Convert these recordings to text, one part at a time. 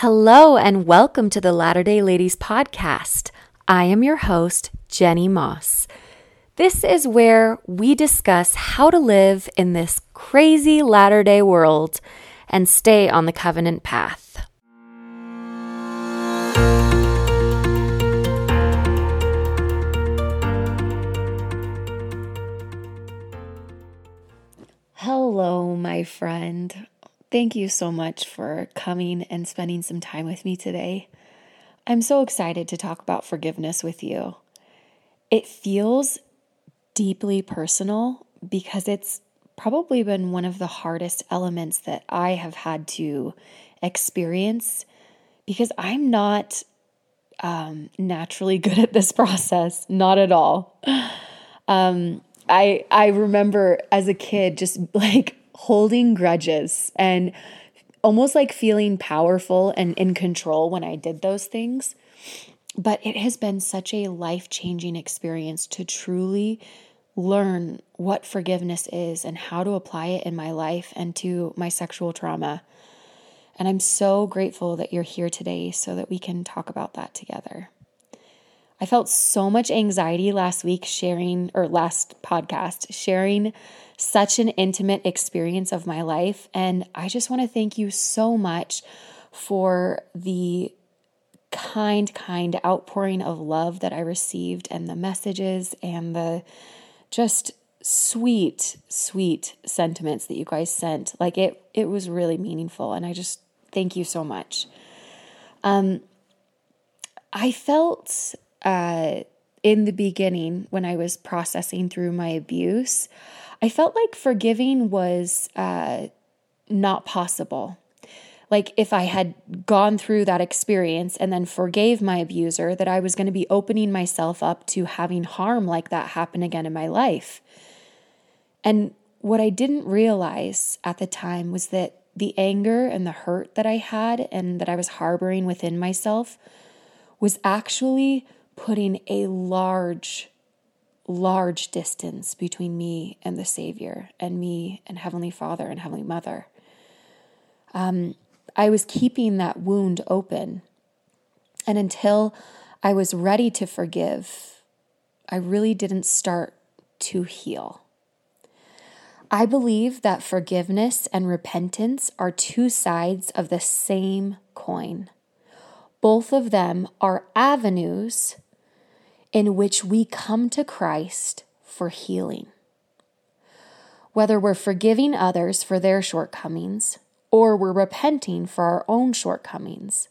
Hello, and welcome to the Latter day Ladies podcast. I am your host, Jenny Moss. This is where we discuss how to live in this crazy latter day world and stay on the covenant path. Hello, my friend. Thank you so much for coming and spending some time with me today. I'm so excited to talk about forgiveness with you. It feels deeply personal because it's probably been one of the hardest elements that I have had to experience because I'm not um, naturally good at this process, not at all. Um, I I remember as a kid just like holding grudges and almost like feeling powerful and in control when I did those things. But it has been such a life-changing experience to truly learn what forgiveness is and how to apply it in my life and to my sexual trauma. And I'm so grateful that you're here today so that we can talk about that together. I felt so much anxiety last week sharing, or last podcast, sharing such an intimate experience of my life. And I just want to thank you so much for the kind, kind outpouring of love that I received and the messages and the just sweet, sweet sentiments that you guys sent. Like it, it was really meaningful. And I just thank you so much. Um, I felt uh, in the beginning when I was processing through my abuse, I felt like forgiving was uh, not possible. Like if I had gone through that experience and then forgave my abuser, that I was going to be opening myself up to having harm like that happen again in my life. And what I didn't realize at the time was that the anger and the hurt that I had and that I was harboring within myself was actually putting a large, large distance between me and the Savior, and me and Heavenly Father and Heavenly Mother. Um, I was keeping that wound open. And until I was ready to forgive, I really didn't start to heal. I believe that forgiveness and repentance are two sides of the same coin. Both of them are avenues in which we come to Christ for healing. Whether we're forgiving others for their shortcomings or we're repenting for our own shortcomings,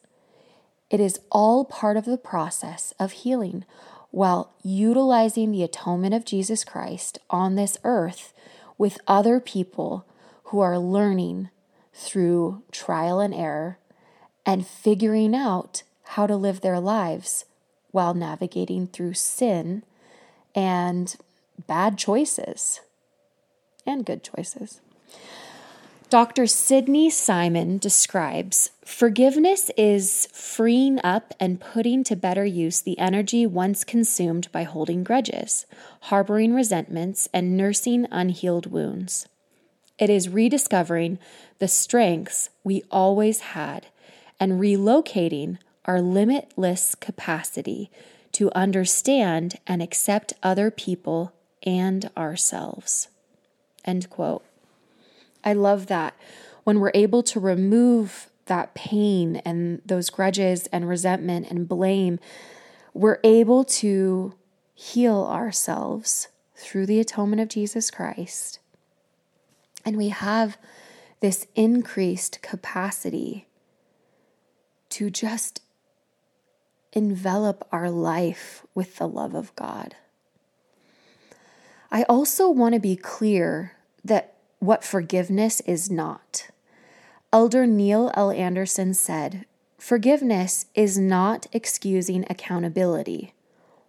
it is all part of the process of healing while utilizing the atonement of Jesus Christ on this earth with other people who are learning through trial and error and figuring out how to live their lives while navigating through sin and bad choices and good choices. Dr. Sidney Simon describes forgiveness is freeing up and putting to better use the energy once consumed by holding grudges, harboring resentments, and nursing unhealed wounds. It is rediscovering the strengths we always had and relocating our limitless capacity to understand and accept other people and ourselves. End quote. I love that. When we're able to remove that pain and those grudges and resentment and blame, we're able to heal ourselves through the atonement of Jesus Christ. And we have this increased capacity to just envelop our life with the love of God. I also want to be clear that what forgiveness is not. Elder Neil L. Andersen said, Forgiveness is not excusing accountability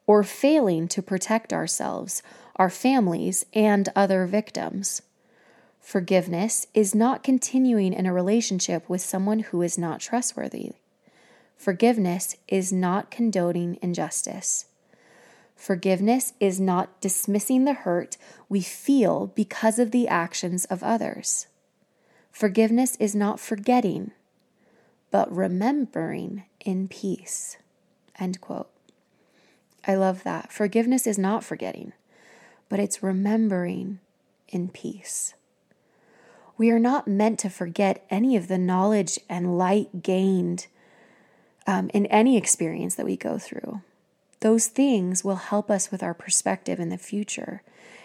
or failing to protect ourselves, our families, and other victims. Forgiveness is not continuing in a relationship with someone who is not trustworthy. Forgiveness is not condoning injustice. Forgiveness is not dismissing the hurt we feel because of the actions of others. Forgiveness is not forgetting. but remembering in peace. End quote. I love that. Forgiveness is not forgetting, but it's remembering in peace. We are not meant to forget any of the knowledge and light gained um, in any experience that we go through. Those things will help us with our perspective in the future.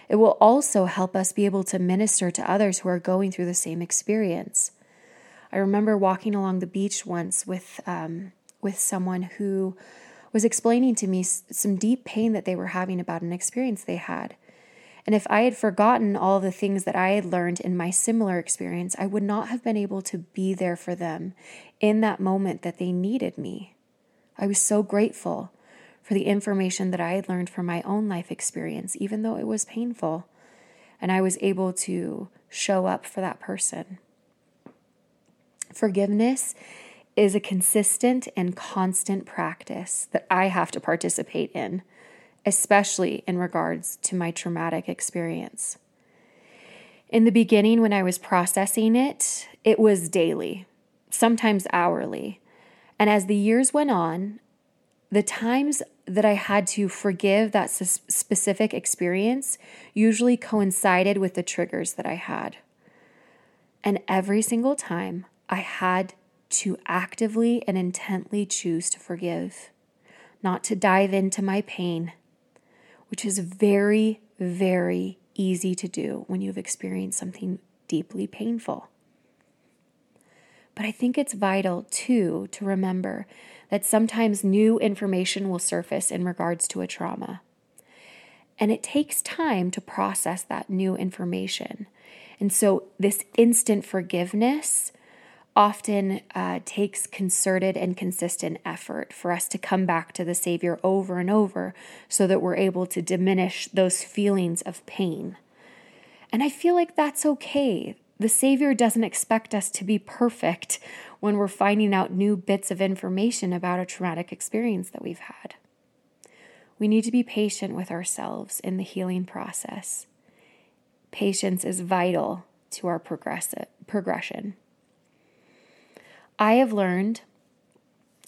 It will also help us be able to minister to others who are going through the same experience. I remember walking along the beach once with um, with someone who was explaining to me some deep pain that they were having about an experience they had. And if I had forgotten all the things that I had learned in my similar experience, I would not have been able to be there for them in that moment that they needed me. I was so grateful for the information that I had learned from my own life experience, even though it was painful. And I was able to show up for that person. Forgiveness is a consistent and constant practice that I have to participate in, especially in regards to my traumatic experience. In the beginning, when I was processing it, it was daily, sometimes hourly. And as the years went on, the times that I had to forgive that specific experience usually coincided with the triggers that I had. And every single time, I had to actively and intently choose to forgive, not to dive into my pain, which is very, very easy to do when you've experienced something deeply painful. But I think it's vital too to remember that sometimes new information will surface in regards to a trauma. And it takes time to process that new information. And so, this instant forgiveness often uh, takes concerted and consistent effort for us to come back to the Savior over and over so that we're able to diminish those feelings of pain. And I feel like that's okay. The Savior doesn't expect us to be perfect when we're finding out new bits of information about a traumatic experience that we've had. We need to be patient with ourselves in the healing process. Patience is vital to our progression. I have learned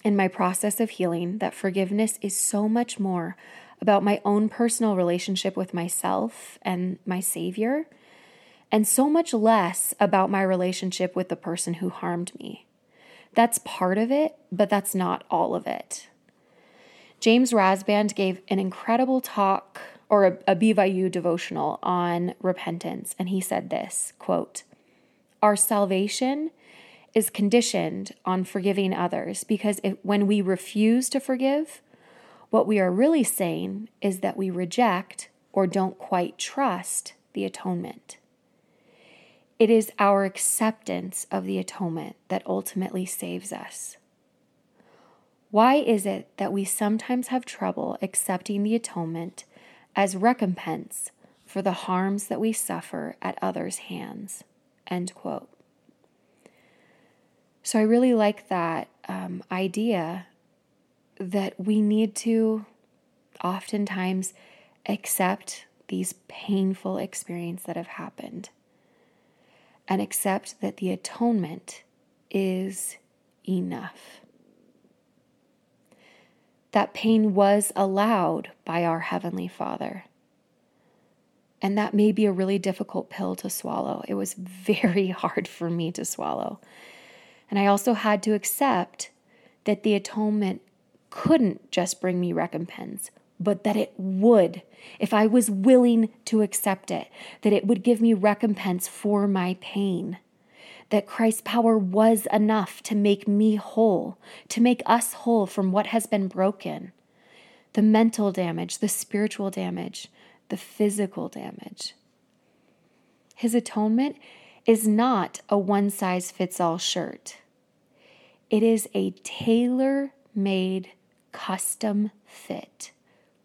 in my process of healing that forgiveness is so much more about my own personal relationship with myself and my Savior, and so much less about my relationship with the person who harmed me. That's part of it, but that's not all of it. James Rasband gave an incredible talk or a, a BYU devotional on repentance, and he said this quote, Our salvation is conditioned on forgiving others because if, when we refuse to forgive, what we are really saying is that we reject or don't quite trust the atonement. It is our acceptance of the atonement that ultimately saves us. Why is it that we sometimes have trouble accepting the atonement as recompense for the harms that we suffer at others' hands? End quote. So I really like that um, idea that we need to oftentimes accept these painful experiences that have happened and accept that the atonement is enough. That pain was allowed by our Heavenly Father. And that may be a really difficult pill to swallow. It was very hard for me to swallow. And I also had to accept that the atonement couldn't just bring me recompense, but that it would, if I was willing to accept it, that it would give me recompense for my pain. That Christ's power was enough to make me whole, to make us whole from what has been broken the mental damage, the spiritual damage, the physical damage. His atonement is not a one size fits all shirt. It is a tailor made, custom fit,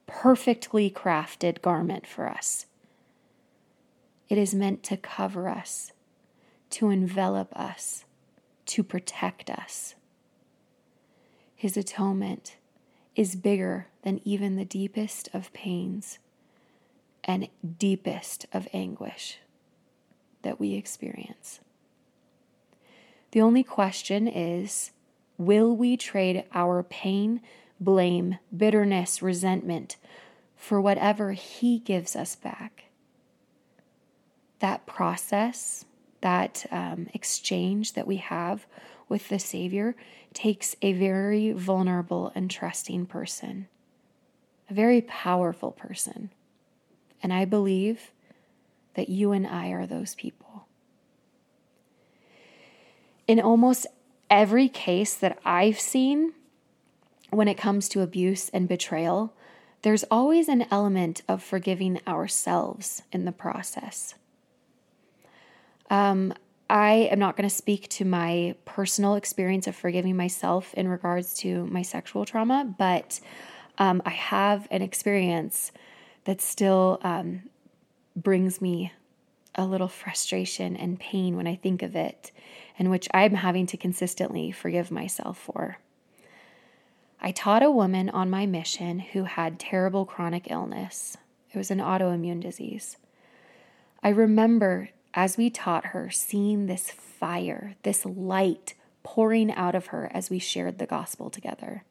perfectly crafted garment for us. It is meant to cover us, to envelop us, to protect us. His atonement is bigger than even the deepest of pains and deepest of anguish that we experience. The only question is Will we trade our pain, blame, bitterness, resentment for whatever He gives us back? That process, that um, exchange that we have with the Savior takes a very vulnerable and trusting person, a very powerful person. And I believe that you and I are those people. In almost every case that I've seen when it comes to abuse and betrayal, there's always an element of forgiving ourselves in the process. Um, I am not going to speak to my personal experience of forgiving myself in regards to my sexual trauma, but um, I have an experience that still um, brings me a little frustration and pain when I think of it, and which I'm having to consistently forgive myself for. I taught a woman on my mission who had terrible chronic illness. It was an autoimmune disease. I remember as we taught her, seeing this fire, this light pouring out of her as we shared the gospel together.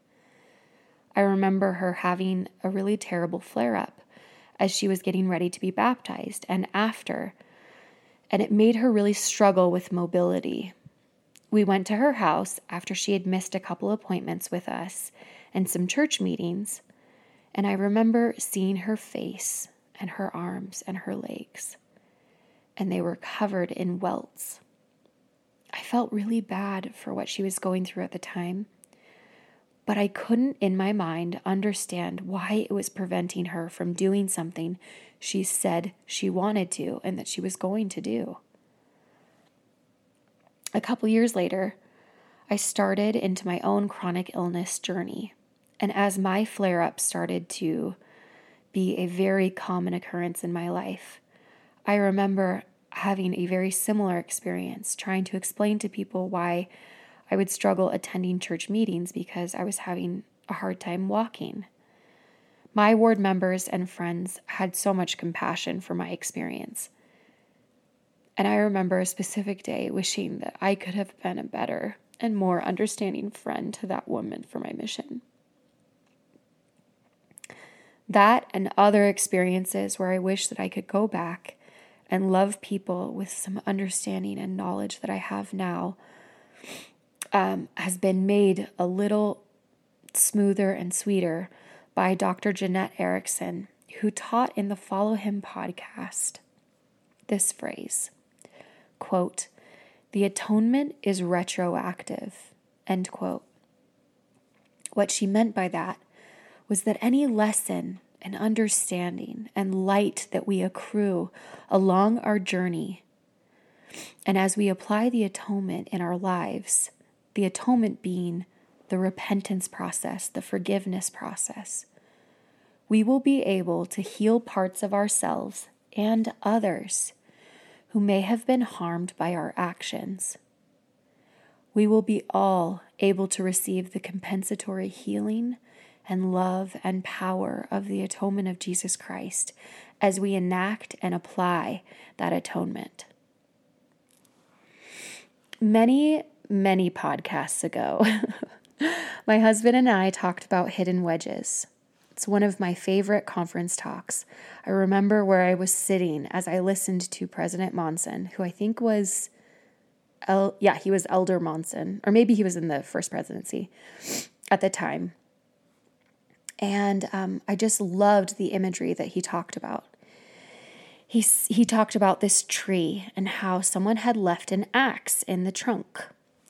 I remember her having a really terrible flare up as she was getting ready to be baptized and after, and it made her really struggle with mobility. We went to her house after she had missed a couple appointments with us and some church meetings, and I remember seeing her face and her arms and her legs and they were covered in welts. I felt really bad for what she was going through at the time, but I couldn't in my mind understand why it was preventing her from doing something she said she wanted to and that she was going to do. A couple years later, I started into my own chronic illness journey. And as my flare up started to be a very common occurrence in my life, I remember having a very similar experience, trying to explain to people why I would struggle attending church meetings because I was having a hard time walking. My ward members and friends had so much compassion for my experience. And I remember a specific day wishing that I could have been a better and more understanding friend to that woman for my mission. That and other experiences where I wish that I could go back and love people with some understanding and knowledge that I have now um, has been made a little smoother and sweeter by Dr. Jeanette Erickson, who taught in the Follow Him podcast this phrase quote, the atonement is retroactive, end quote. What she meant by that was that any lesson and understanding and light that we accrue along our journey. And as we apply the atonement in our lives, the atonement being the repentance process, the forgiveness process, we will be able to heal parts of ourselves and others who may have been harmed by our actions. We will be all able to receive the compensatory healing and love and power of the atonement of Jesus Christ as we enact and apply that atonement. Many, many podcasts ago, my husband and I talked about hidden wedges. It's one of my favorite conference talks. I remember where I was sitting as I listened to President Monson, who I think was, El- yeah, he was Elder Monson, or maybe he was in the first presidency at the time. And um, I just loved the imagery that he talked about. He, he talked about this tree and how someone had left an axe in the trunk,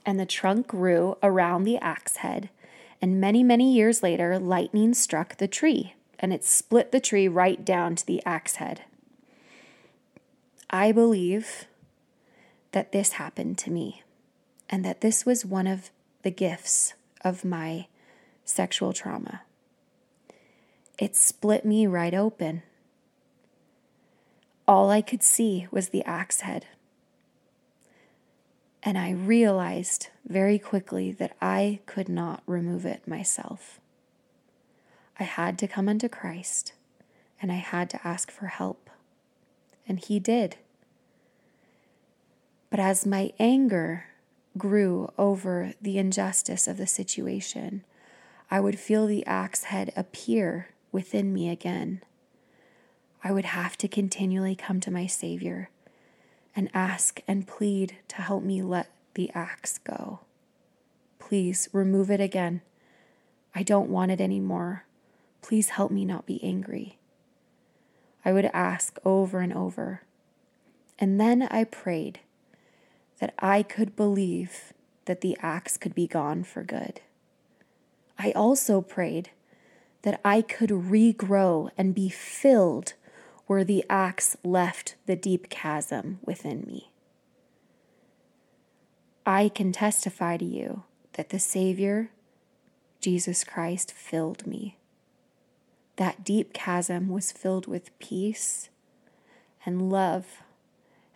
and the trunk grew around the axe head. And many, many years later, lightning struck the tree, and it split the tree right down to the axe head. I believe that this happened to me, and that this was one of the gifts of my sexual trauma. It split me right open. All I could see was the axe head. And I realized very quickly that I could not remove it myself. I had to come unto Christ and I had to ask for help. And He did. But as my anger grew over the injustice of the situation, I would feel the axe head appear within me again. I would have to continually come to my Savior and ask and plead to help me let the axe go. Please remove it again. I don't want it anymore. Please help me not be angry. I would ask over and over. And then I prayed that I could believe that the axe could be gone for good. I also prayed that I could regrow and be filled where the axe left the deep chasm within me. I can testify to you that the Savior, Jesus Christ, filled me. That deep chasm was filled with peace and love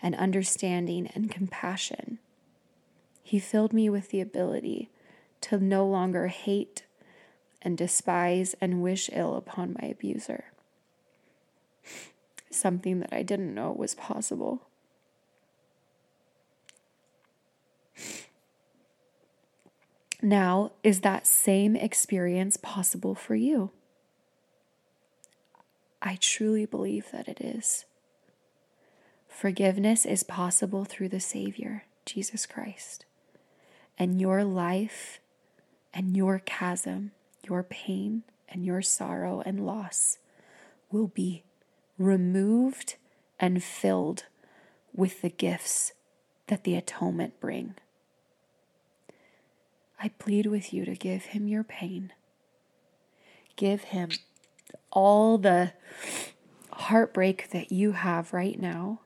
and understanding and compassion. He filled me with the ability to no longer hate and despise and wish ill upon my abuser. Something that I didn't know was possible. Now, is that same experience possible for you? I truly believe that it is. Forgiveness is possible through the Savior, Jesus Christ. And your life and your chasm, your pain and your sorrow and loss will be removed and filled with the gifts that the atonement bring. I plead with you to give him your pain. Give him all the heartbreak that you have right now,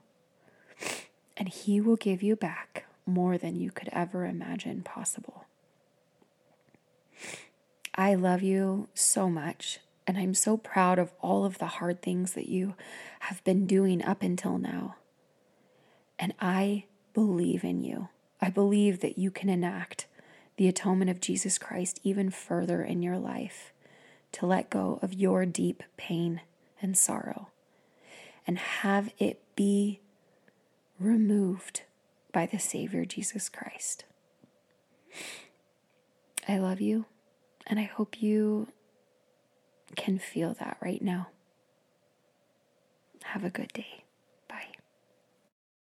and he will give you back more than you could ever imagine possible. I love you so much, and I'm so proud of all of the hard things that you have been doing up until now. And I believe in you. I believe that you can enact the atonement of Jesus Christ even further in your life, to let go of your deep pain and sorrow, and have it be removed by the Savior Jesus Christ. I love you, and I hope you can feel that right now. Have a good day.